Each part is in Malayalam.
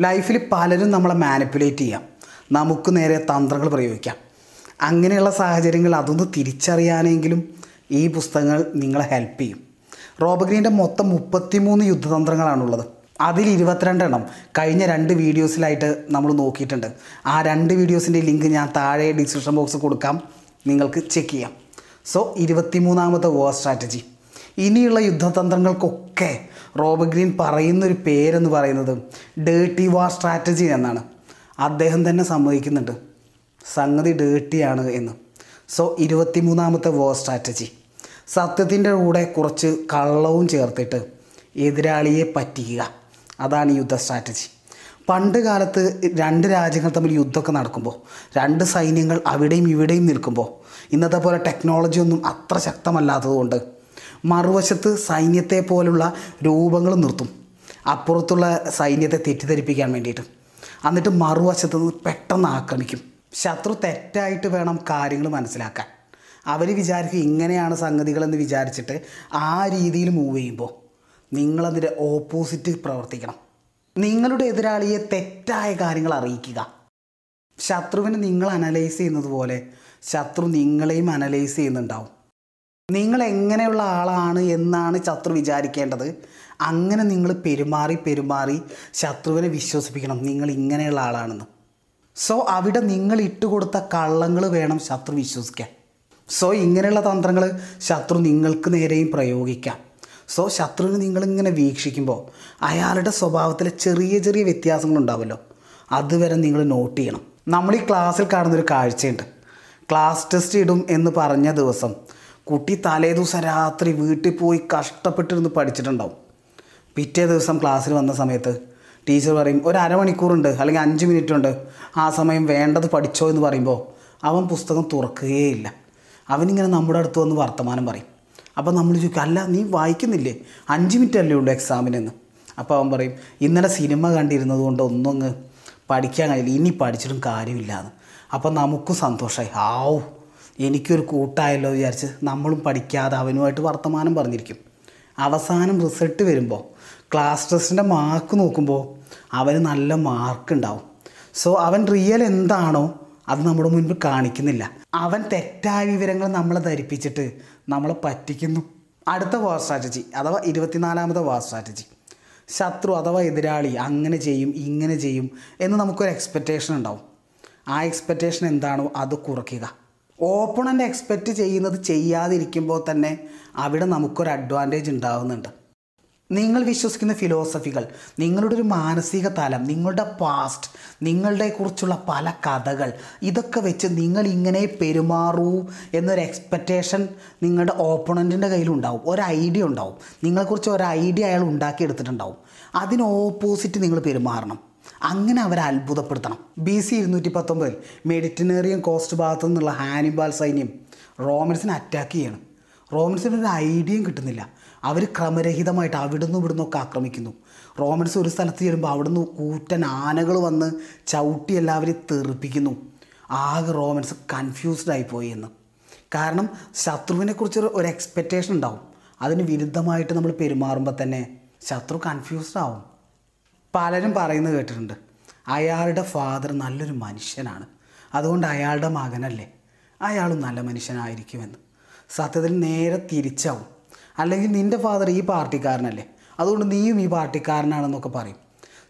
ലൈഫിൽ പലരും നമ്മളെ മാനിപ്പുലേറ്റ് ചെയ്യാം. നമുക്ക് നേരെ തന്ത്രങ്ങൾ പ്രയോഗിക്കാം. അങ്ങനെയുള്ള സാഹചര്യങ്ങൾ അതൊന്ന് തിരിച്ചറിയാനെങ്കിലും ഈ പുസ്തകങ്ങൾ നിങ്ങളെ ഹെൽപ്പ് ചെയ്യും. റോബഗ്രീന്റെ മൊത്തം മുപ്പത്തിമൂന്ന് യുദ്ധതന്ത്രങ്ങളാണുള്ളത്. അതിൽ ഇരുപത്തിരണ്ടെണ്ണം കഴിഞ്ഞ രണ്ട് വീഡിയോസിലായിട്ട് നമ്മൾ നോക്കിയിട്ടുണ്ട്. ആ രണ്ട് വീഡിയോസിന്റെ ലിങ്ക് ഞാൻ താഴെ ഡിസ്ക്രിപ്ഷൻ ബോക്സ് കൊടുക്കാം. നിങ്ങൾക്ക് ചെക്ക് ചെയ്യാം. സോ ഇരുപത്തിമൂന്നാമത്തെ വാർ സ്ട്രാറ്റജി ഇനിയുള്ള യുദ്ധതന്ത്രങ്ങൾക്കൊക്കെ റോബർട്ട് ഗ്രീൻ പറയുന്നൊരു പേരെന്ന് പറയുന്നത് ഡേർട്ടി വാർ സ്ട്രാറ്റജി എന്നാണ്. അദ്ദേഹം തന്നെ സമ്മതിക്കുന്നുണ്ട്. സംഗതി ഡേർട്ടിയാണ് എന്ന്. സോ ഇരുപത്തിമൂന്നാമത്തെ വാർ സ്ട്രാറ്റജി. സത്യത്തിന്റെ കൂടെ കുറച്ച് കള്ളവും ചേർത്തിട്ട് എതിരാളിയെ പറ്റിക്കുക. അതാണ് യുദ്ധ സ്ട്രാറ്റജി. പണ്ട് കാലത്ത് രണ്ട് രാജ്യങ്ങൾ തമ്മിൽ യുദ്ധമൊക്കെ നടക്കുമ്പോൾ രണ്ട് സൈന്യങ്ങൾ അവിടെയും ഇവിടെയും നിൽക്കുമ്പോൾ ഇന്നത്തെ പോലെ ടെക്നോളജി ഒന്നും അത്ര ശക്തമല്ലാത്തതുകൊണ്ട് മറുവശത്ത് സൈന്യത്തെ പോലുള്ള രൂപങ്ങൾ നിർത്തും. അപ്പുറത്തുള്ള സൈന്യത്തെ തെറ്റിദ്ധരിപ്പിക്കാൻ വേണ്ടിയിട്ട്. എന്നിട്ട് മറുവശത്ത് നിന്ന് പെട്ടെന്ന് ആക്രമിക്കും. ശത്രു തെറ്റായിട്ട് വേണം കാര്യങ്ങൾ മനസ്സിലാക്കാൻ. അവർ വിചാരിക്കും ഇങ്ങനെയാണ് സംഗതികളെന്ന് വിചാരിച്ചിട്ട് ആ രീതിയിൽ മൂവ് ചെയ്യുമ്പോൾ നിങ്ങളതിന്റെ ഓപ്പോസിറ്റ് പ്രവർത്തിക്കണം. നിങ്ങളുടെ എതിരാളിയെ തെറ്റായ കാര്യങ്ങൾ അറിയിക്കുക. ശത്രുവിനെ നിങ്ങൾ അനലൈസ് ചെയ്യുന്നത് പോലെ ശത്രു നിങ്ങളെയും അനലൈസ് ചെയ്യുന്നുണ്ടാവും. നിങ്ങൾ എങ്ങനെയുള്ള ആളാണ് എന്നാണ് ശത്രു വിചാരിക്കേണ്ടത്. അങ്ങനെ നിങ്ങൾ പെരുമാറി പെരുമാറി ശത്രുവിനെ വിശ്വസിപ്പിക്കണം. നിങ്ങൾ ഇങ്ങനെയുള്ള ആളാണെന്ന്. സോ അവിടെ നിങ്ങൾ ഇട്ടുകൊടുത്ത കള്ളങ്ങൾ വേണം ശത്രു വിശ്വസിക്കാൻ. സോ ഇങ്ങനെയുള്ള തന്ത്രങ്ങൾ ശത്രു നിങ്ങൾക്ക് നേരെയും പ്രയോഗിക്കാം. സോ ശത്രുവിനെ നിങ്ങളിങ്ങനെ വീക്ഷിക്കുമ്പോൾ അയാളുടെ സ്വഭാവത്തിലെ ചെറിയ ചെറിയ വ്യത്യാസങ്ങളുണ്ടാവുമല്ലോ അതുവരെ നിങ്ങൾ നോട്ട് ചെയ്യണം. നമ്മൾ ഈ ക്ലാസ്സിൽ കാണുന്നൊരു കാഴ്ചയുണ്ട്. ക്ലാസ് ടെസ്റ്റ് ഇടും എന്ന് പറഞ്ഞ ദിവസം കുട്ടി തലേ ദിവസം രാത്രി വീട്ടിൽ പോയി കഷ്ടപ്പെട്ടിരുന്ന് പഠിച്ചിട്ടുണ്ടാവും. പിറ്റേ ദിവസം ക്ലാസ്സിൽ വന്ന സമയത്ത് ടീച്ചർ പറയും ഒരു അരമണിക്കൂറുണ്ട് അല്ലെങ്കിൽ അഞ്ച് മിനിറ്റ് ഉണ്ട് ആ സമയം വേണ്ടത് പഠിച്ചോ എന്ന് പറയുമ്പോൾ അവൻ പുസ്തകം തുറക്കുകയില്ല. അവനിങ്ങനെ നമ്മുടെ അടുത്ത് വന്ന് വർത്തമാനം പറയും. അപ്പോൾ നമ്മൾ ചോദിക്കും അല്ല നീ വായിക്കുന്നില്ലേ? അഞ്ച് മിനിറ്റ് അല്ലേ ഉള്ളൂ എക്സാമിനെന്ന് അപ്പോൾ അവൻ പറയും ഇന്നലെ സിനിമ കണ്ടിരുന്നത് കൊണ്ട് ഒന്നും അങ്ങ് പഠിക്കാൻ കഴിയില്ല. ഇനി പഠിച്ചിട്ടും കാര്യമില്ലാന്ന്. അപ്പോൾ നമുക്കും സന്തോഷമായി. ആവൂ എനിക്കൊരു കൂട്ടായല്ലോ വിചാരിച്ച് നമ്മളും പഠിക്കാതെ അവനുമായിട്ട് വർത്തമാനം പറഞ്ഞിരിക്കും. അവസാനം റിസൾട്ട് വരുമ്പോൾ ക്ലാസ് ടെസ്റ്റിന്റെ മാർക്ക് നോക്കുമ്പോൾ അവന് നല്ല മാർക്ക് ഉണ്ടാവും. സോ അവൻ റിയൽ എന്താണോ അത് നമ്മുടെ മുൻപിൽ കാണിക്കുന്നില്ല. അവൻ തെറ്റായ വിവരങ്ങൾ നമ്മളെ ധരിപ്പിച്ചിട്ട് നമ്മളെ പറ്റിക്കുന്നു. അടുത്ത വാർ സ്ട്രാറ്റജി അഥവാ ഇരുപത്തിനാലാമത്തെ വാർ സ്ട്രാറ്റജി ശത്രു അഥവാ എതിരാളി അങ്ങനെ ചെയ്യും ഇങ്ങനെ ചെയ്യും എന്ന് നമുക്കൊരു എക്സ്പെക്റ്റേഷൻ ഉണ്ടാവും. ആ എക്സ്പെക്റ്റേഷൻ എന്താണോ അത് കുറയ്ക്കുക. ഓപ്പണന്റ് എക്സ്പെക്റ്റ് ചെയ്യുന്നത് ചെയ്യാതിരിക്കുമ്പോൾ തന്നെ അവിടെ നമുക്കൊരു അഡ്വാന്റേജ് ഉണ്ടാവുന്നുണ്ട്. നിങ്ങൾ വിശ്വസിക്കുന്ന ഫിലോസഫികൾ നിങ്ങളുടെ ഒരു മാനസിക തലം നിങ്ങളുടെ പാസ്റ്റ് നിങ്ങളുടെ കുറിച്ചുള്ള പല കഥകൾ ഇതൊക്കെ വെച്ച് നിങ്ങൾ ഇങ്ങനെ പെരുമാറൂ എന്നൊരു എക്സ്പെക്റ്റേഷൻ നിങ്ങളുടെ ഓപ്പണന്റിന്റെ കയ്യിലുണ്ടാവും ഒരു ഐഡിയ ഉണ്ടാവും. നിങ്ങളെക്കുറിച്ച് ഒരു ഐഡിയ അയാൾ ഉണ്ടാക്കിയെടുത്തിട്ടുണ്ടാവും. അതിന് ഓപ്പോസിറ്റ് നിങ്ങൾ പെരുമാറണം. അങ്ങനെ അവരെ അത്ഭുതപ്പെടുത്തണം. ബി സി ഇരുന്നൂറ്റി പത്തൊമ്പതിൽ മെഡിറ്റനേറിയൻ കോസ്റ്റ് ഭാഗത്തു നിന്നുള്ള ഹാനിബാൽ സൈന്യം റോമൻസിനെ അറ്റാക്ക് ചെയ്യണം. റോമൻസിന് ഒരു ഐഡിയയും കിട്ടുന്നില്ല. അവർ ക്രമരഹിതമായിട്ട് അവിടുന്ന് ഇവിടുന്ന് ഒക്കെ ആക്രമിക്കുന്നു. റോമൻസ് ഒരു സ്ഥലത്ത് ചെല്ലുമ്പോൾ അവിടുന്ന് കൂറ്റൻ ആനകൾ വന്ന് ചവിട്ടി എല്ലാവരെയും തെറിപ്പിക്കുന്നു. ആകെ റോമൻസ് കൺഫ്യൂസ്ഡ് ആയിപ്പോയി എന്ന്. കാരണം ശത്രുവിനെക്കുറിച്ച് ഒരു എക്സ്പെക്റ്റേഷൻ ഉണ്ടാവും. അതിന് വിരുദ്ധമായിട്ട് നമ്മൾ പെരുമാറുമ്പോൾ തന്നെ ശത്രു കൺഫ്യൂസ്ഡ് ആവും. പലരും പറയുന്നത് കേട്ടിട്ടുണ്ട്. അയാളുടെ ഫാദർ നല്ലൊരു മനുഷ്യനാണ്. അതുകൊണ്ട് അയാളുടെ മകനല്ലേ? അയാളും നല്ല മനുഷ്യനായിരിക്കുമെന്ന്. സത്യത്തിൽ നേരെ തിരിച്ചാവും. അല്ലെങ്കിൽ നിന്റെ ഫാദർ ഈ പാർട്ടിക്കാരനല്ലേ? അതുകൊണ്ട് നീയും ഈ പാർട്ടിക്കാരനാണെന്നൊക്കെ പറയും.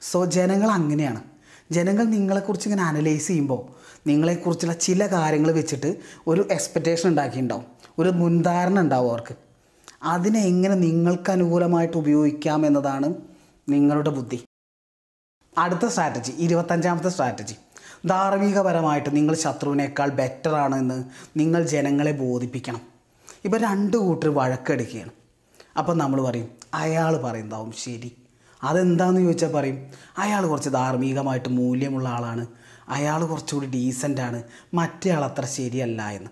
സോ ജനങ്ങൾ അങ്ങനെയാണ്. ജനങ്ങൾ നിങ്ങളെക്കുറിച്ച് ഇങ്ങനെ അനലൈസ് ചെയ്യുമ്പോൾ നിങ്ങളെക്കുറിച്ചുള്ള ചില കാര്യങ്ങൾ വെച്ചിട്ട് ഒരു എക്സ്പെക്റ്റേഷൻ ഉണ്ടാക്കിയിട്ടുണ്ടാവും. ഒരു മുൻധാരണ ഉണ്ടാവും അവർക്ക്. അതിനെ എങ്ങനെ നിങ്ങൾക്ക് അനുകൂലമായിട്ട് ഉപയോഗിക്കാം എന്നതാണ് നിങ്ങളുടെ ബുദ്ധി. അടുത്ത സ്ട്രാറ്റജി ഇരുപത്തഞ്ചാമത്തെ സ്ട്രാറ്റജി ധാർമ്മികപരമായിട്ട് നിങ്ങൾ ശത്രുവിനേക്കാൾ ബെറ്റർ ആണെന്ന് എന്ന് നിങ്ങൾ ജനങ്ങളെ ബോധിപ്പിക്കണം. ഇപ്പോൾ രണ്ട് കൂട്ടർ വഴക്കെടുക്കുകയാണ്. അപ്പം നമ്മൾ പറയും അയാൾ പറയുന്നതാവും ശരി. അതെന്താന്ന് ചോദിച്ചാൽ പറയും അയാൾ കുറച്ച് ധാർമ്മികമായിട്ട് മൂല്യമുള്ള ആളാണ്. അയാൾ കുറച്ചുകൂടി ഡീസന്റാണ് മറ്റേ ആൾ അത്ര ശരിയല്ല എന്ന്.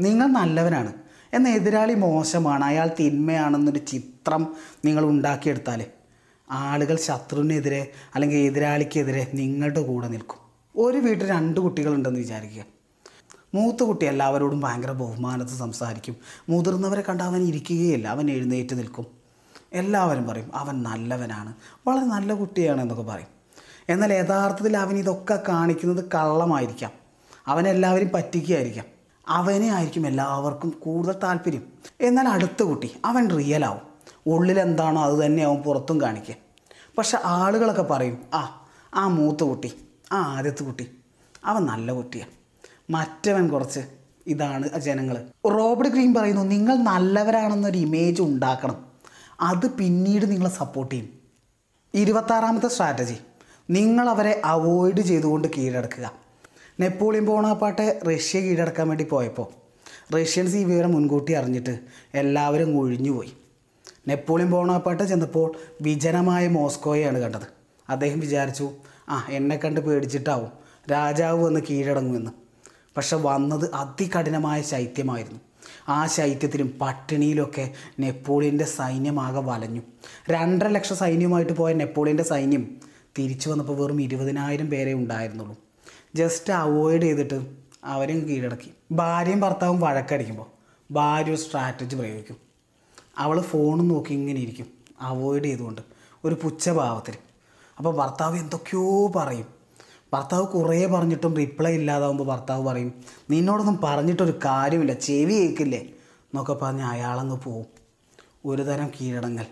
നിങ്ങൾ നല്ലവനാണ്. എന്നാൽ എതിരാളി മോശമാണ്. അയാൾ തിന്മയാണെന്നൊരു ചിത്രം നിങ്ങൾ ഉണ്ടാക്കിയെടുത്താൽ ആളുകൾ ശത്രുവിനെതിരെ അല്ലെങ്കിൽ എതിരാളിക്കെതിരെ നിങ്ങളുടെ കൂടെ നിൽക്കും. ഒരു വീട്ടിൽ രണ്ട് കുട്ടികളുണ്ടെന്ന് വിചാരിക്കുക. മൂത്ത കുട്ടി എല്ലാവരോടും ഭയങ്കര ബഹുമാനത്തിൽ സംസാരിക്കും. മുതിർന്നവരെ കണ്ട് അവൻ ഇരിക്കുകയില്ല. അവൻ എഴുന്നേറ്റ് നിൽക്കും. എല്ലാവരും പറയും അവൻ നല്ലവനാണ്. വളരെ നല്ല കുട്ടിയാണ് എന്നൊക്കെ പറയും. എന്നാൽ യഥാർത്ഥത്തിൽ അവൻ ഇതൊക്കെ കാണിക്കുന്നത് കള്ളമായിരിക്കാം. അവനെല്ലാവരും പറ്റിക്കുകയായിരിക്കാം. അവനെ ആയിരിക്കും എല്ലാവർക്കും കൂടുതൽ താല്പര്യം. എന്നാൽ അടുത്ത കുട്ടി അവൻ റിയൽ എന്താണോ അത് തന്നെ അവൻ പുറത്തും കാണിക്കുക പക്ഷെ ആളുകളൊക്കെ പറയും ആ ആ മൂത്ത കുട്ടി ആ ആദ്യത്തെ കുട്ടി അവൻ നല്ല കുട്ടിയാണ് മറ്റവൻ കുറച്ച് ഇതാണ് ജനങ്ങൾ റോബർട്ട് ഗ്രീൻ പറയുന്നു നിങ്ങൾ നല്ലവരാണെന്നൊരു ഇമേജ് ഉണ്ടാക്കണം. അത് പിന്നീട് നിങ്ങളെ സപ്പോർട്ട് ചെയ്യും. ഇരുപത്താറാമത്തെ സ്ട്രാറ്റജി നിങ്ങൾ അവരെ അവോയ്ഡ് ചെയ്തുകൊണ്ട് കീഴടക്കുക. നെപ്പോളിയൻ ബോണാപ്പാട്ടെ റഷ്യ കീഴടക്കാൻ വേണ്ടി പോയപ്പോൾ റഷ്യൻസ് ഈ വിവരം മുൻകൂട്ടി അറിഞ്ഞിട്ട് എല്ലാവരും ഒഴിഞ്ഞുപോയി. നെപ്പോളിയൻ ബോണാപ്പാട്ട് ചെന്നപ്പോൾ വിജനമായ മോസ്കോയെയാണ് കണ്ടത്. അദ്ദേഹം വിചാരിച്ചു ആ എന്നെ കണ്ട് പേടിച്ചിട്ടാവും രാജാവ് വന്ന് കീഴടങ്ങുമെന്ന്. പക്ഷെ വന്നത് അതികഠിനമായ ശൈത്യമായിരുന്നു. ആ ശൈത്യത്തിലും പട്ടിണിയിലൊക്കെ നെപ്പോളിയന്റെ സൈന്യമാകെ വലഞ്ഞു. രണ്ടര ലക്ഷം സൈന്യവുമായിട്ട് പോയ നെപ്പോളിയന്റെ സൈന്യം തിരിച്ചു വന്നപ്പോൾ വെറും ഇരുപതിനായിരം പേരെ ഉണ്ടായിരുന്നുള്ളൂ. ജസ്റ്റ് അവോയ്ഡ് ചെയ്തിട്ട് അവരെയും കീഴടക്കി. ഭാര്യയും ഭർത്താവും വഴക്കടിക്കുമ്പോൾ ഭാര്യ ഒരു സ്ട്രാറ്റജി പ്രയോഗിക്കും. അവൾ ഫോണും നോക്കി ഇങ്ങനെ ഇരിക്കും. അവോയ്ഡ് ചെയ്തുകൊണ്ട്. ഒരു പുച്ഛഭാവത്തിൽ അപ്പോൾ ഭർത്താവ് എന്തൊക്കെയോ പറയും. ഭർത്താവ് കുറേ പറഞ്ഞിട്ടും റിപ്ലൈ ഇല്ലാതാവുമ്പോൾ ഭർത്താവ് പറയും നിന്നോടൊന്നും പറഞ്ഞിട്ടൊരു കാര്യമില്ല. ചെവി കേൾക്കില്ലേ? എന്നൊക്കെ പറഞ്ഞ് അയാളങ്ങ് പോവും. ഒരു തരം കീഴടങ്ങൽ.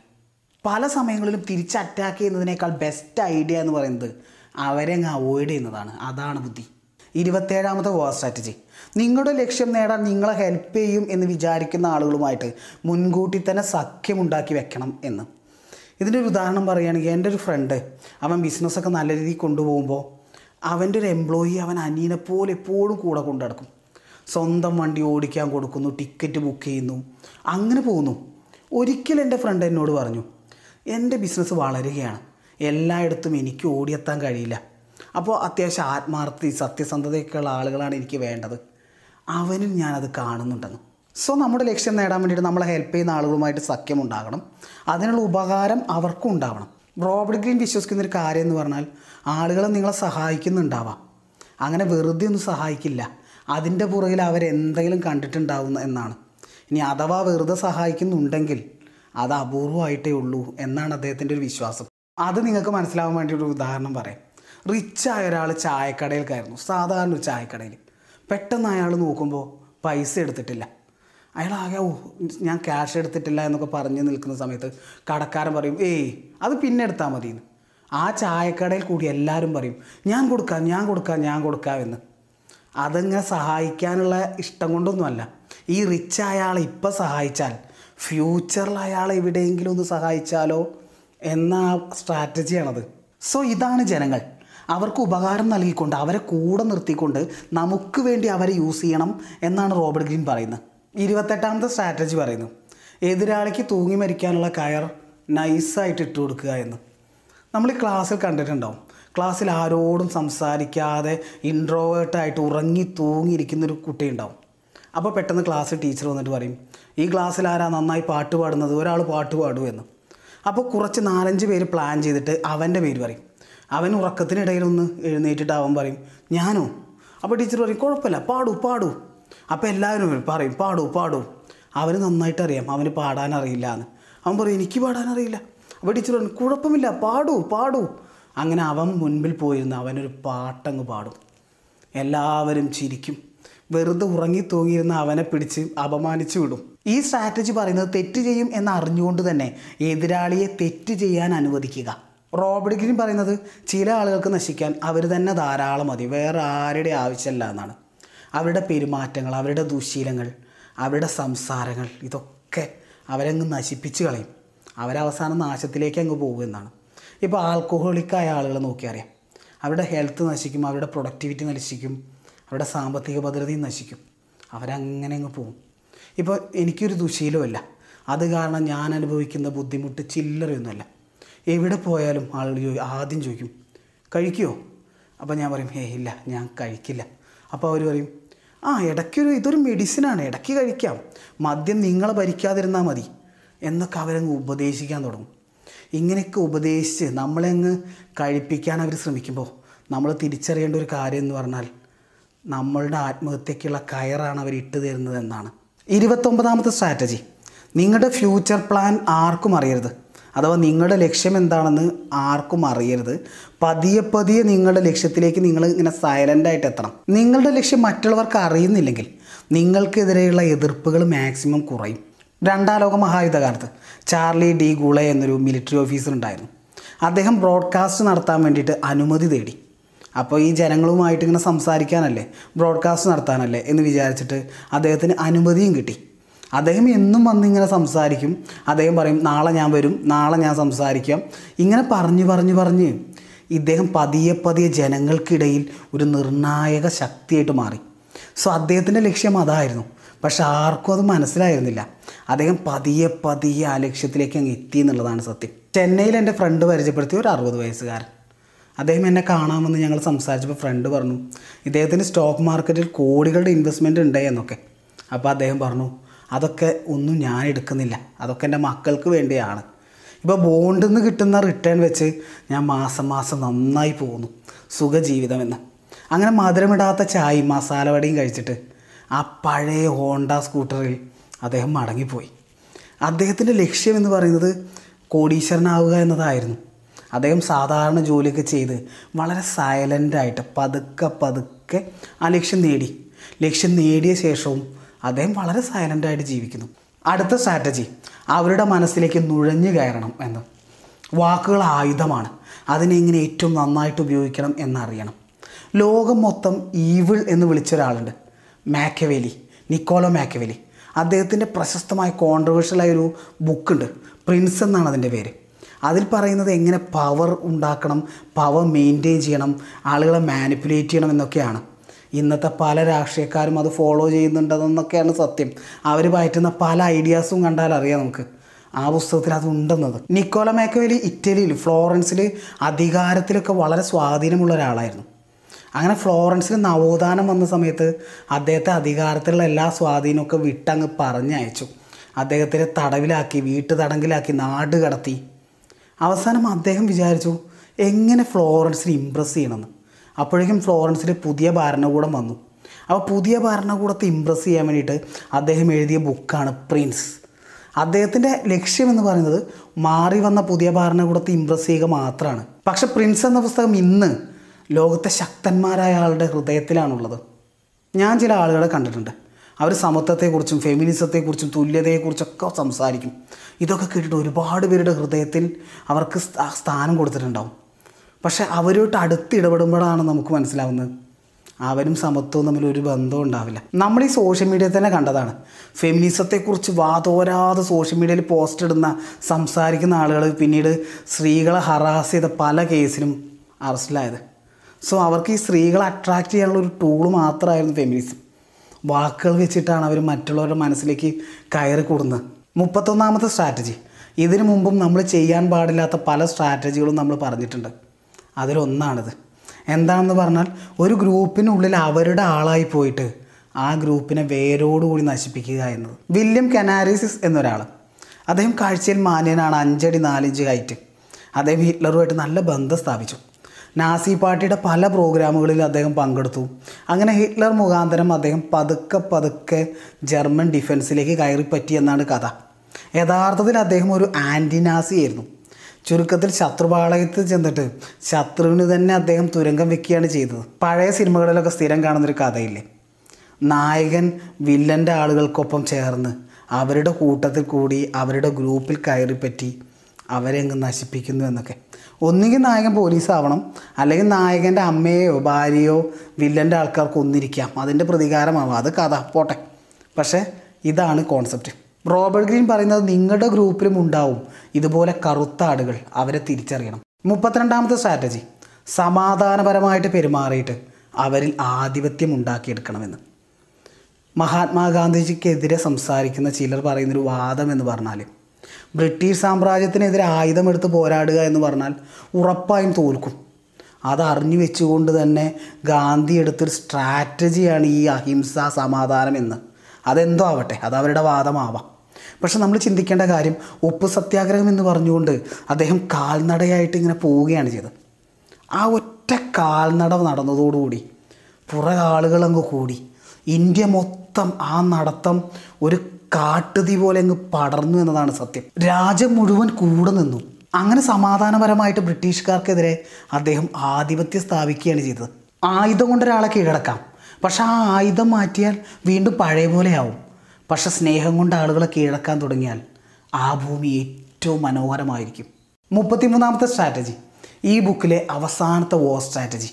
പല സമയങ്ങളിലും തിരിച്ച് അറ്റാക്ക് ചെയ്യുന്നതിനേക്കാൾ ബെസ്റ്റ് ഐഡിയ എന്ന് പറയുന്നത് അവരെ അങ്ങ് അവോയ്ഡ് ചെയ്യുന്നതാണ്. അതാണ് ബുദ്ധി. ഇരുപത്തേഴാമത്തെ ഗോവ സ്ട്രാറ്റജി നിങ്ങളുടെ ലക്ഷ്യം നേടാൻ നിങ്ങളെ ഹെൽപ്പ് ചെയ്യും എന്ന് വിചാരിക്കുന്ന ആളുകളുമായിട്ട് മുൻകൂട്ടി തന്നെ സഖ്യമുണ്ടാക്കി വെക്കണം എന്ന്. ഇതിന്റെ ഒരു ഉദാഹരണം പറയുകയാണെങ്കിൽ എന്റെ ഒരു ഫ്രണ്ട് അവൻ ബിസിനസ്സൊക്കെ നല്ല രീതിയിൽ കൊണ്ടുപോകുമ്പോൾ അവന്റെ ഒരു എംപ്ലോയി അവൻ അനിയനെ പോലെ എപ്പോഴും കൂടെ കൊണ്ടു നടക്കും. സ്വന്തം വണ്ടി ഓടിക്കാൻ കൊടുക്കുന്നു ടിക്കറ്റ് ബുക്ക് ചെയ്യുന്നു അങ്ങനെ പോകുന്നു. ഒരിക്കൽ എന്റെ ഫ്രണ്ട് എന്നോട് പറഞ്ഞു എന്റെ ബിസിനസ് വളരുകയാണ്. എല്ലായിടത്തും എനിക്ക് ഓടിയെത്താൻ കഴിയില്ല. അപ്പോൾ അത്യാവശ്യം ആത്മാർത്ഥി സത്യസന്ധതയൊക്കെയുള്ള ആളുകളാണ് എനിക്ക് വേണ്ടത്. അവനും ഞാനത് കാണുന്നുണ്ടെന്ന്. സോ നമ്മുടെ ലക്ഷ്യം നേടാൻ വേണ്ടിയിട്ട് നമ്മളെ ഹെൽപ്പ് ചെയ്യുന്ന ആളുകളുമായിട്ട് സഖ്യം ഉണ്ടാകണം അതിനുള്ള ഉപകാരം അവർക്കും ഉണ്ടാവണം. റോബർട്ട് ഗ്രീൻ വിശ്വസിക്കുന്ന ഒരു കാര്യം എന്ന് പറഞ്ഞാൽ ആളുകളെ നിങ്ങളെ സഹായിക്കുന്നുണ്ടാവാം. അങ്ങനെ വെറുതെ ഒന്നും സഹായിക്കില്ല. അതിന്റെ പുറകിൽ അവരെന്തെങ്കിലും കണ്ടിട്ടുണ്ടാവുന്ന എന്നാണ്. ഇനി അഥവാ വെറുതെ സഹായിക്കുന്നുണ്ടെങ്കിൽ അത് അപൂർവമായിട്ടേ ഉള്ളൂ എന്നാണ് അദ്ദേഹത്തിന്റെ ഒരു വിശ്വാസം. അത് നിങ്ങൾക്ക് മനസ്സിലാവാൻ വേണ്ടി ഒരു ഉദാഹരണം പറയാം. റിച്ചായ ഒരാൾ ചായക്കടയിൽ കയറുന്നു. സാധാരണ ഒരു ചായക്കടയിൽ പെട്ടെന്ന് അയാൾ നോക്കുമ്പോൾ പൈസ എടുത്തിട്ടില്ല. അയാൾ ആകെ ഓ ഞാൻ ക്യാഷ് എടുത്തിട്ടില്ല എന്നൊക്കെ പറഞ്ഞ് നിൽക്കുന്ന സമയത്ത് കടക്കാരൻ പറയും ഏയ് അത് പിന്നെ എടുത്താൽ മതി എന്ന് ആ ചായക്കടയിൽ കൂടി എല്ലാവരും പറയും ഞാൻ കൊടുക്കാം ഞാൻ കൊടുക്കാം ഞാൻ കൊടുക്കാം എന്ന്. അതങ്ങനെ സഹായിക്കാനുള്ള ഇഷ്ടം കൊണ്ടൊന്നുമല്ല. ഈ റിച്ച് അയാളെ ഇപ്പം സഹായിച്ചാൽ ഫ്യൂച്ചറിൽ അയാൾ എവിടെയെങ്കിലും ഒന്ന് സഹായിച്ചാലോ എന്ന സ്ട്രാറ്റജിയാണത്. സോ ഇതാണ് ജനങ്ങൾ. അവർക്ക് ഉപകാരം നൽകിക്കൊണ്ട് അവരെ കൂടെ നിർത്തിക്കൊണ്ട് നമുക്ക് വേണ്ടി അവരെ യൂസ് ചെയ്യണം എന്നാണ് റോബർട്ട് ഗ്രീൻ പറയുന്നത്. ഇരുപത്തെട്ടാമത്തെ സ്ട്രാറ്റജി പറയുന്നു. എതിരാളിക്ക് തൂങ്ങി മരിക്കാനുള്ള കയർ നൈസായിട്ട് ഇട്ട് കൊടുക്കുക എന്ന്. നമ്മൾ ഈ ക്ലാസ്സിൽ കണ്ടിട്ടുണ്ടാവും. ക്ലാസ്സിൽ ആരോടും സംസാരിക്കാതെ ഇൻട്രോവേർട്ടായിട്ട് ഉറങ്ങി തൂങ്ങിയിരിക്കുന്നൊരു കുട്ടി ഉണ്ടാവും. അപ്പോൾ പെട്ടെന്ന് ക്ലാസ്സിൽ ടീച്ചർ വന്നിട്ട് പറയും ഈ ക്ലാസ്സിൽ ആരാ നന്നായി പാട്ട് പാടുന്നത്? ഒരാൾ പാട്ട് പാടുമെന്ന് അപ്പോൾ കുറച്ച് നാലഞ്ച് പേര് പ്ലാൻ ചെയ്തിട്ട് അവന്റെ പേര് പറയും. അവൻ ഉറക്കത്തിനിടയിൽ ഒന്ന് എഴുന്നേറ്റിട്ട് അവൻ പറയും ഞാനോ? അപ്പോൾ ടീച്ചർ പറയും കുഴപ്പമില്ല പാടൂ പാടൂ. അപ്പോൾ എല്ലാവരും പറയും പാടൂ പാടൂ. അവന് നന്നായിട്ട് അറിയാം അവന് പാടാൻ അറിയില്ല എന്ന് അവൻ പറയും എനിക്ക് പാടാൻ അറിയില്ല അപ്പോൾ ടീച്ചർ പറഞ്ഞു കുഴപ്പമില്ല പാടൂ പാടൂ. അങ്ങനെ അവൻ മുൻപിൽ പോയിരുന്ന അവനൊരു പാട്ടങ്ങ് പാടും. എല്ലാവരും ചിരിക്കും. വെറുതെ ഉറങ്ങി തൂങ്ങിയിരുന്ന അവനെ പിടിച്ച് അപമാനിച്ചു വിടും. ഈ സ്ട്രാറ്റജി പറയുന്നത് തെറ്റ് ചെയ്യും എന്ന് അറിഞ്ഞുകൊണ്ട് തന്നെ എതിരാളിയെ തെറ്റ് ചെയ്യാൻ അനുവദിക്കുക. റോബർട്ട് ഗ്രീൻ പറയുന്നത് ചില ആളുകൾക്ക് നശിക്കാൻ അവർ തന്നെ ധാരാളം മതി. വേറെ ആരുടെ ആവശ്യമില്ല എന്നാണ്. അവരുടെ പെരുമാറ്റങ്ങൾ അവരുടെ ദുശീലങ്ങൾ അവരുടെ സംസാരങ്ങൾ ഇതൊക്കെ അവരങ്ങ് നശിപ്പിച്ച് കളയും. അവരവസാനം നാശത്തിലേക്ക് അങ്ങ് പോകുമെന്നാണ് ഇപ്പോൾ ആൽക്കഹോളിക്കായ ആളുകളെ നോക്കിയറിയാം അവരുടെ ഹെൽത്ത് നശിക്കും അവരുടെ പ്രൊഡക്ടിവിറ്റി നശിക്കും അവരുടെ സാമ്പത്തിക ഭദ്രതയും നശിക്കും. അവരങ്ങനെ അങ്ങ് പോകും. ഇപ്പോൾ എനിക്കൊരു ദുശീലമല്ല അത് കാരണം ഞാൻ അനുഭവിക്കുന്ന ബുദ്ധിമുട്ട് ചില്ലറയൊന്നുമല്ല. എവിടെ പോയാലും ആളുകൾ ആദ്യം ചോദിക്കും കഴിക്കുമോ അപ്പോൾ ഞാൻ പറയും ഏ ഇല്ല ഞാൻ കഴിക്കില്ല. അപ്പോൾ അവർ പറയും ആ ഇടയ്ക്കൊരു ഇതൊരു മെഡിസിനാണ് ഇടയ്ക്ക് കഴിക്കാം. മദ്യം നിങ്ങളെ ഭരിക്കാതിരുന്നാൽ മതി. എന്നൊക്കെ അവരങ്ങ് ഉപദേശിക്കാൻ തുടങ്ങും. ഇങ്ങനെയൊക്കെ ഉപദേശിച്ച് നമ്മളെ അങ്ങ് കഴിപ്പിക്കാൻ അവർ ശ്രമിക്കുമ്പോൾ നമ്മൾ തിരിച്ചറിയേണ്ട ഒരു കാര്യം എന്ന് പറഞ്ഞാൽ നമ്മളുടെ ആത്മഹത്യക്കുള്ള കയറാണ് അവർ ഇട്ട് തരുന്നത് എന്നാണ്. ഇരുപത്തൊമ്പതാമത്തെ സ്ട്രാറ്റജി. നിങ്ങളുടെ ഫ്യൂച്ചർ പ്ലാൻ ആർക്കും അറിയരുത്. അഥവാ നിങ്ങളുടെ ലക്ഷ്യം എന്താണെന്ന് ആർക്കും അറിയരുത്. പതിയെ പതിയെ നിങ്ങളുടെ ലക്ഷ്യത്തിലേക്ക് നിങ്ങൾ ഇങ്ങനെ സൈലന്റായിട്ട് എത്തണം. നിങ്ങളുടെ ലക്ഷ്യം മറ്റുള്ളവർക്ക് അറിയുന്നില്ലെങ്കിൽ നിങ്ങൾക്കെതിരെയുള്ള എതിർപ്പുകൾ മാക്സിമം കുറയും. രണ്ടാം ലോക മഹായുദ്ധകാലത്ത് ചാർലി ഡി ഗുളെ എന്നൊരു മിലിറ്ററി ഓഫീസർ ഉണ്ടായിരുന്നു. അദ്ദേഹം ബ്രോഡ്കാസ്റ്റ് നടത്താൻ വേണ്ടിയിട്ട് അനുമതി തേടി. അപ്പോൾ ഈ ജനങ്ങളുമായിട്ട് ഇങ്ങനെ സംസാരിക്കാനല്ലേ ബ്രോഡ്കാസ്റ്റ് നടത്താനല്ലേ എന്ന് വിചാരിച്ചിട്ട് അദ്ദേഹത്തിന് അനുമതിയും കിട്ടി. അദ്ദേഹം എന്നും വന്നിങ്ങനെ സംസാരിക്കും. അദ്ദേഹം പറയും നാളെ ഞാൻ വരും നാളെ ഞാൻ സംസാരിക്കാം. ഇങ്ങനെ പറഞ്ഞു പറഞ്ഞു പറഞ്ഞ് ഇദ്ദേഹം പതിയെ പതിയെ ജനങ്ങൾക്കിടയിൽ ഒരു നിർണായക ശക്തിയായിട്ട് മാറി. സോ അദ്ദേഹത്തിന്റെ ലക്ഷ്യം അതായിരുന്നു. പക്ഷെ ആർക്കും അത് മനസ്സിലായിരുന്നില്ല. അദ്ദേഹം പതിയെ പതിയെ ആ ലക്ഷ്യത്തിലേക്ക് അങ്ങ് എത്തി എന്നുള്ളതാണ് സത്യം. ചെന്നൈയിൽ എന്റെ ഫ്രണ്ട് പരിചയപ്പെടുത്തിയ ഒരു അറുപത് വയസ്സുകാരൻ. അദ്ദേഹം എന്നെ കാണാമെന്ന് ഞങ്ങൾ സംസാരിച്ചപ്പോൾ ഫ്രണ്ട് പറഞ്ഞു ഇദ്ദേഹത്തിന് സ്റ്റോക്ക് മാർക്കറ്റിൽ കോടികളുടെ ഇൻവെസ്റ്റ്മെന്റ് ഉണ്ട് എന്നൊക്കെ. അപ്പോൾ അദ്ദേഹം പറഞ്ഞു അതൊക്കെ ഒന്നും ഞാൻ എടുക്കുന്നില്ല. അതൊക്കെ എന്റെ മക്കൾക്ക് വേണ്ടിയാണ്. ഇപ്പോൾ ബോണ്ടിൽ നിന്ന് കിട്ടുന്ന റിട്ടേൺ വെച്ച് ഞാൻ മാസം മാസം നന്നായി പോകുന്നു. സുഖജീവിതമെന്ന്. അങ്ങനെ മധുരമിടാത്ത ചായ മസാല വടയും കഴിച്ചിട്ട് ആ പഴയ ഹോണ്ട സ്കൂട്ടറിൽ അദ്ദേഹം മടങ്ങിപ്പോയി. അദ്ദേഹത്തിന്റെ ലക്ഷ്യം എന്ന് പറയുന്നത് കോടീശ്വരനാവുക എന്നതായിരുന്നു. അദ്ദേഹം സാധാരണ ജോലിയൊക്കെ ചെയ്ത് വളരെ സൈലന്റായിട്ട് പതുക്കെ പതുക്കെ ആ ലക്ഷ്യം നേടി. ലക്ഷ്യം നേടിയ ശേഷവും അദ്ദേഹം വളരെ സൈലന്റായിട്ട് ജീവിക്കുന്നു. അടുത്ത സ്ട്രാറ്റജി അവരുടെ മനസ്സിലേക്ക് നുഴഞ്ഞു കയറണം എന്ന്. വാക്കുകൾ ആയുധമാണ്. അതിനെ എങ്ങനെ ഏറ്റവും നന്നായിട്ട് ഉപയോഗിക്കണം എന്നറിയണം. ലോകം മൊത്തം ഈവിൾ എന്ന് വിളിച്ച ഒരാളുണ്ട്. മാക്കവേലി നിക്കോളോ മാക്കവേലി അദ്ദേഹത്തിന്റെ പ്രശസ്തമായ കോൺട്രവേഴ്ഷ്യലായ ഒരു ബുക്കുണ്ട് പ്രിൻസ് എന്നാണ് അതിന്റെ പേര്. അതിൽ പറയുന്നത് എങ്ങനെ പവർ ഉണ്ടാക്കണം പവർ മെയിന്റെയിൻ ചെയ്യണം ആളുകളെ മാനിപ്പുലേറ്റ് ചെയ്യണം എന്നൊക്കെയാണ്. ഇന്നത്തെ പല രാഷ്ട്രീയക്കാരും അത് ഫോളോ ചെയ്യുന്നുണ്ടെന്നൊക്കെയാണ് സത്യം. അവർ പയറ്റുന്ന പല ഐഡിയാസും കണ്ടാൽ അറിയാം നമുക്ക്. ആ പുസ്തകത്തിൽ അതുണ്ടെന്നത് നിക്കോല മേക്കവേലി ഇറ്റലിയിൽ ഫ്ലോറൻസിൽ അധികാരത്തിലൊക്കെ വളരെ സ്വാധീനമുള്ള ഒരാളായിരുന്നു. അങ്ങനെ ഫ്ലോറൻസിൽ നവോത്ഥാനം വന്ന സമയത്ത് അദ്ദേഹത്തെ അധികാരത്തിലുള്ള എല്ലാ സ്വാധീനമൊക്കെ വിട്ടങ്ങ് പറഞ്ഞയച്ചു. അദ്ദേഹത്തിനെ തടവിലാക്കി വീട്ടു തടങ്കിലാക്കി നാട് കടത്തി അവസാനം അദ്ദേഹം വിചാരിച്ചു എങ്ങനെ ഫ്ലോറൻസിന് ഇമ്പ്രസ് ചെയ്യണമെന്ന്? അപ്പോഴേക്കും ഫ്ലോറൻസിൽ പുതിയ ഭരണകൂടം വന്നു. അപ്പോൾ പുതിയ ഭരണകൂടത്തെ ഇമ്പ്രസ് ചെയ്യാൻ വേണ്ടിയിട്ട് അദ്ദേഹം എഴുതിയ ബുക്കാണ് പ്രിൻസ് അദ്ദേഹത്തിന്റെ ലക്ഷ്യം എന്ന് പറയുന്നത് മാറി വന്ന പുതിയ ഭരണകൂടത്തെ ഇമ്പ്രസ് ചെയ്യുക മാത്രമാണ് പക്ഷെ പ്രിൻസ് എന്ന പുസ്തകം ഇന്ന് ലോകത്തെ ശക്തന്മാരായ ആളുടെ ഹൃദയത്തിലാണുള്ളത്. ഞാൻ ചില ആളുകളെ കണ്ടിട്ടുണ്ട്. അവർ സമത്വത്തെക്കുറിച്ചും ഫെമിനിസത്തെക്കുറിച്ചും തുല്യതയെക്കുറിച്ചൊക്കെ സംസാരിക്കും. ഇതൊക്കെ കേട്ടിട്ട് ഒരുപാട് പേരുടെ ഹൃദയത്തിൽ അവർക്ക് സ്ഥാനം കൊടുത്തിട്ടുണ്ടാവും. പക്ഷെ അവരോട്ട് അടുത്ത് ഇടപെടുമ്പോഴാണ് നമുക്ക് മനസ്സിലാവുന്നത്. അവരും സമത്വവും തമ്മിൽ ഒരു ബന്ധവും ഉണ്ടാവില്ല. നമ്മൾ ഈ സോഷ്യൽ മീഡിയയിൽ തന്നെ കണ്ടതാണ്. ഫെമിനിസത്തെക്കുറിച്ച് വാതോരാതെ സോഷ്യൽ മീഡിയയിൽ പോസ്റ്റ് ഇടുന്ന സംസാരിക്കുന്ന ആളുകൾ പിന്നീട് സ്ത്രീകളെ ഹറാസ് ചെയ്ത പല കേസിലും അറസ്റ്റിലായത്. സോ അവർക്ക് ഈ സ്ത്രീകളെ അട്രാക്റ്റ് ചെയ്യാനുള്ള ഒരു ടൂൾ മാത്രമായിരുന്നു ഫെമിനിസം വാക്കുകൾ വെച്ചിട്ടാണ് അവർ മറ്റുള്ളവരുടെ മനസ്സിലേക്ക് കയറി കൂടുന്നത്. മുപ്പത്തൊന്നാമത്തെ സ്ട്രാറ്റജി ഇതിനു മുമ്പും നമ്മൾ ചെയ്യാൻ പാടില്ലാത്ത പല സ്ട്രാറ്റജികളും നമ്മൾ പറഞ്ഞിട്ടുണ്ട്. അതിലൊന്നാണിത്. എന്താണെന്ന് പറഞ്ഞാൽ ഒരു ഗ്രൂപ്പിനുള്ളിൽ അവരുടെ ആളായി പോയിട്ട് ആ ഗ്രൂപ്പിനെ വേരോടുകൂടി നശിപ്പിക്കുക എന്നത്. വില്യം കനാരിസിസ് എന്നൊരാൾ. അദ്ദേഹം കാഴ്ചയിൽ മാന്യനാണ് അഞ്ചടി നാലിഞ്ച് ഹൈറ്റ്. അദ്ദേഹം ഹിറ്റ്ലറുമായിട്ട് നല്ല ബന്ധം സ്ഥാപിച്ചു. നാസി പാർട്ടിയുടെ പല പ്രോഗ്രാമുകളിൽ അദ്ദേഹം പങ്കെടുത്തു. അങ്ങനെ ഹിറ്റ്ലർ മുഖാന്തരം അദ്ദേഹം പതുക്കെ പതുക്കെ ജർമ്മൻ ഡിഫൻസിലേക്ക് കയറിപ്പറ്റി എന്നാണ് കഥ. യഥാർത്ഥത്തിൽ അദ്ദേഹം ഒരു ആന്റി നാസി ആയിരുന്നു. ചുരുക്കത്തിൽ ശത്രുപാളയത്തിൽ ചെന്നിട്ട് ശത്രുവിന് തന്നെ അദ്ദേഹം തുരങ്കം വെക്കുകയാണ് ചെയ്തത്. പഴയ സിനിമകളിലൊക്കെ സ്ഥിരം കാണുന്നൊരു കഥയില്ലേ? നായകൻ വില്ലന്റെ ആളുകൾക്കൊപ്പം ചേർന്ന് അവരുടെ കൂട്ടത്തിൽ കൂടി അവരുടെ ഗ്രൂപ്പിൽ കയറിപ്പറ്റി അവരെ അങ്ങ് നശിപ്പിക്കുന്നു എന്നൊക്കെ. ഒന്നുകിൽ നായകൻ പോലീസ് ആവണം അല്ലെങ്കിൽ നായകന്റെ അമ്മയോ ഭാര്യയോ വില്ലന്റെ ആൾക്കാർക്ക് ഒന്നിരിക്കാം. അതിന്റെ പ്രതികാരമാവാം. അത് കഥ. പോട്ടെ. പക്ഷേ ഇതാണ് കോൺസെപ്റ്റ് റോബർട്ട് ഗ്രീൻ പറയുന്നത് നിങ്ങളുടെ ഗ്രൂപ്പിലും ഉണ്ടാവും. ഇതുപോലെ കറുത്ത ആടുകൾ അവരെ തിരിച്ചറിയണം. മുപ്പത്തിരണ്ടാമത്തെ സ്ട്രാറ്റജി സമാധാനപരമായിട്ട് പെരുമാറിയിട്ട് അവരിൽ ആധിപത്യം ഉണ്ടാക്കിയെടുക്കണമെന്ന്. മഹാത്മാഗാന്ധിജിക്കെതിരെ സംസാരിക്കുന്ന ചിലർ പറയുന്നൊരു വാദം എന്ന് പറഞ്ഞാൽ ബ്രിട്ടീഷ് സാമ്രാജ്യത്തിനെതിരെ ആയുധമെടുത്ത് പോരാടുക എന്ന് പറഞ്ഞാൽ ഉറപ്പായും തോൽക്കും. അത് അറിഞ്ഞു വെച്ചുകൊണ്ട് തന്നെ ഗാന്ധി എടുത്തൊരു സ്ട്രാറ്റജിയാണ് ഈ അഹിംസ സമാധാനം എന്ന്. അതെന്തോ ആവട്ടെ അത് അവരുടെ വാദമാവാം. പക്ഷെ നമ്മൾ ചിന്തിക്കേണ്ട കാര്യം ഉപ്പ് സത്യാഗ്രഹം എന്ന് പറഞ്ഞുകൊണ്ട് അദ്ദേഹം കാൽനടയായിട്ട് ഇങ്ങനെ പോവുകയാണ് ചെയ്തത്. ആ ഒറ്റ കാൽനട നടന്നതോടുകൂടി പുറകെ ആളുകളങ്ങ് കൂടി. ഇന്ത്യ മൊത്തം ആ നടത്തം ഒരു കാട്ടുതീ പോലെ അങ്ങ് പടർന്നു എന്നതാണ് സത്യം. രാജ്യം മുഴുവൻ കൂടെ നിന്നു. അങ്ങനെ സമാധാനപരമായിട്ട് ബ്രിട്ടീഷുകാർക്കെതിരെ അദ്ദേഹം ആധിപത്യം സ്ഥാപിക്കുകയാണ് ചെയ്തത്. ആയുധം കൊണ്ട് ഒരാളെ കീഴടക്കാം. പക്ഷെ ആ ആയുധം മാറ്റിയാൽ വീണ്ടും പഴയ പോലെയാവും പക്ഷെ സ്നേഹം കൊണ്ട് ആളുകളെ കീഴടക്കാൻ തുടങ്ങിയാൽ ആ ഭൂമി ഏറ്റവും മനോഹരമായിരിക്കും. മുപ്പത്തിമൂന്നാമത്തെ സ്ട്രാറ്റജി ഈ ബുക്കിലെ അവസാനത്തെ വോ സ്ട്രാറ്റജി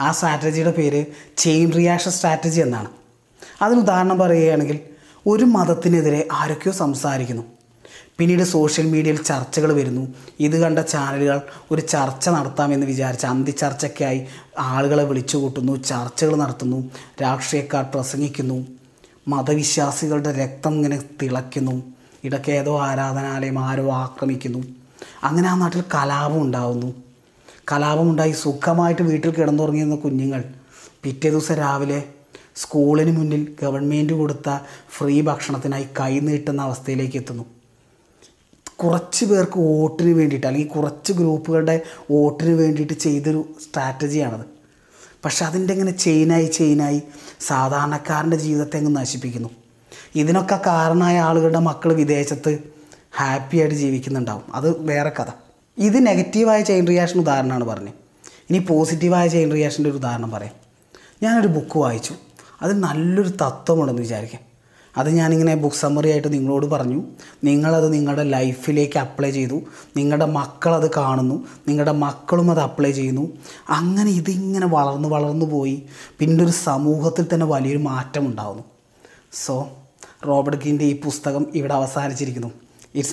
ആ സ്ട്രാറ്റജിയുടെ പേര് ചെയിൻ റിയാക്ഷൻ സ്ട്രാറ്റജി എന്നാണ്. അതിന് ഉദാഹരണം പറയുകയാണെങ്കിൽ ഒരു മതത്തിനെതിരെ ആരൊക്കെയോ സംസാരിക്കുന്നു. പിന്നീട് സോഷ്യൽ മീഡിയയിൽ ചർച്ചകൾ വരുന്നു. ഇത് കണ്ട ചാനലുകൾ ഒരു ചർച്ച നടത്താമെന്ന് വിചാരിച്ച് അന്തി ചർച്ചയ്ക്കായി ആളുകളെ വിളിച്ചു കൂട്ടുന്നു ചർച്ചകൾ നടത്തുന്നു രാഷ്ട്രീയക്കാർ പ്രസംഗിക്കുന്നു. മതവിശ്വാസികളുടെ രക്തം ഇങ്ങനെ തിളയ്ക്കുന്നു. ഇടയ്ക്ക് ഏതോ ആരാധനാലയം ആരോ ആക്രമിക്കുന്നു. അങ്ങനെ ആ നാട്ടിൽ കലാപം ഉണ്ടാകുന്നു കലാപമുണ്ടായി സുഖമായിട്ട് വീട്ടിൽ കിടന്നുറങ്ങിയിരുന്ന കുഞ്ഞുങ്ങൾ പിറ്റേ ദിവസം രാവിലെ സ്കൂളിന് മുന്നിൽ ഗവൺമെന്റ് കൊടുത്ത ഫ്രീ ഭക്ഷണത്തിനായി കൈനീട്ടുന്ന അവസ്ഥയിലേക്ക് എത്തുന്നു. കുറച്ച് പേർക്ക് വോട്ടിന് വേണ്ടിയിട്ട് അല്ലെങ്കിൽ കുറച്ച് ഗ്രൂപ്പുകളുടെ വോട്ടിന് വേണ്ടിയിട്ട് ചെയ്തൊരു സ്ട്രാറ്റജിയാണത്. പക്ഷെ അതിന്റെ ഇങ്ങനെ ചെയിനായി ചെയിനായി സാധാരണക്കാരന്റെ ജീവിതത്തെ അങ്ങ് നശിപ്പിക്കുന്നു. ഇതിനൊക്കെ കാരണമായ ആളുകളുടെ മക്കൾ വിദേശത്ത് ഹാപ്പി ആയിട്ട് ജീവിക്കുന്നുണ്ടാവും. അത് വേറെ കഥ. ഇത് നെഗറ്റീവായ ചെയിൻ റിയാക്ഷൻ ഉദാഹരണമാണ് പറഞ്ഞത് ഇനി പോസിറ്റീവായ ചെയിൻ റിയാക്ഷന്റെ ഒരു ഉദാഹരണം പറയാം. ഞാനൊരു ബുക്ക് വായിച്ചു. അതിൽ നല്ലൊരു തത്വമുണ്ടെന്ന് വിചാരിക്കാം. അത് ഞാനിങ്ങനെ ബുക്ക് സമ്മറി ആയിട്ട് നിങ്ങളോട് പറഞ്ഞു. നിങ്ങളത് നിങ്ങളുടെ ലൈഫിലേക്ക് അപ്ലൈ ചെയ്തു. നിങ്ങളുടെ മക്കളത് കാണുന്നു. നിങ്ങളുടെ മക്കളും അത് അപ്ലൈ ചെയ്യുന്നു. അങ്ങനെ ഇതിങ്ങനെ വളർന്നു വളർന്നു പോയി. പിന്നെ ഒരു സമൂഹത്തിൽ തന്നെ വലിയൊരു മാറ്റം ഉണ്ടാകുന്നു സോ റോബർട്ട് കിന്റെ ഈ പുസ്തകം ഇവിടെ അവസാനിച്ചിരിക്കുന്നു.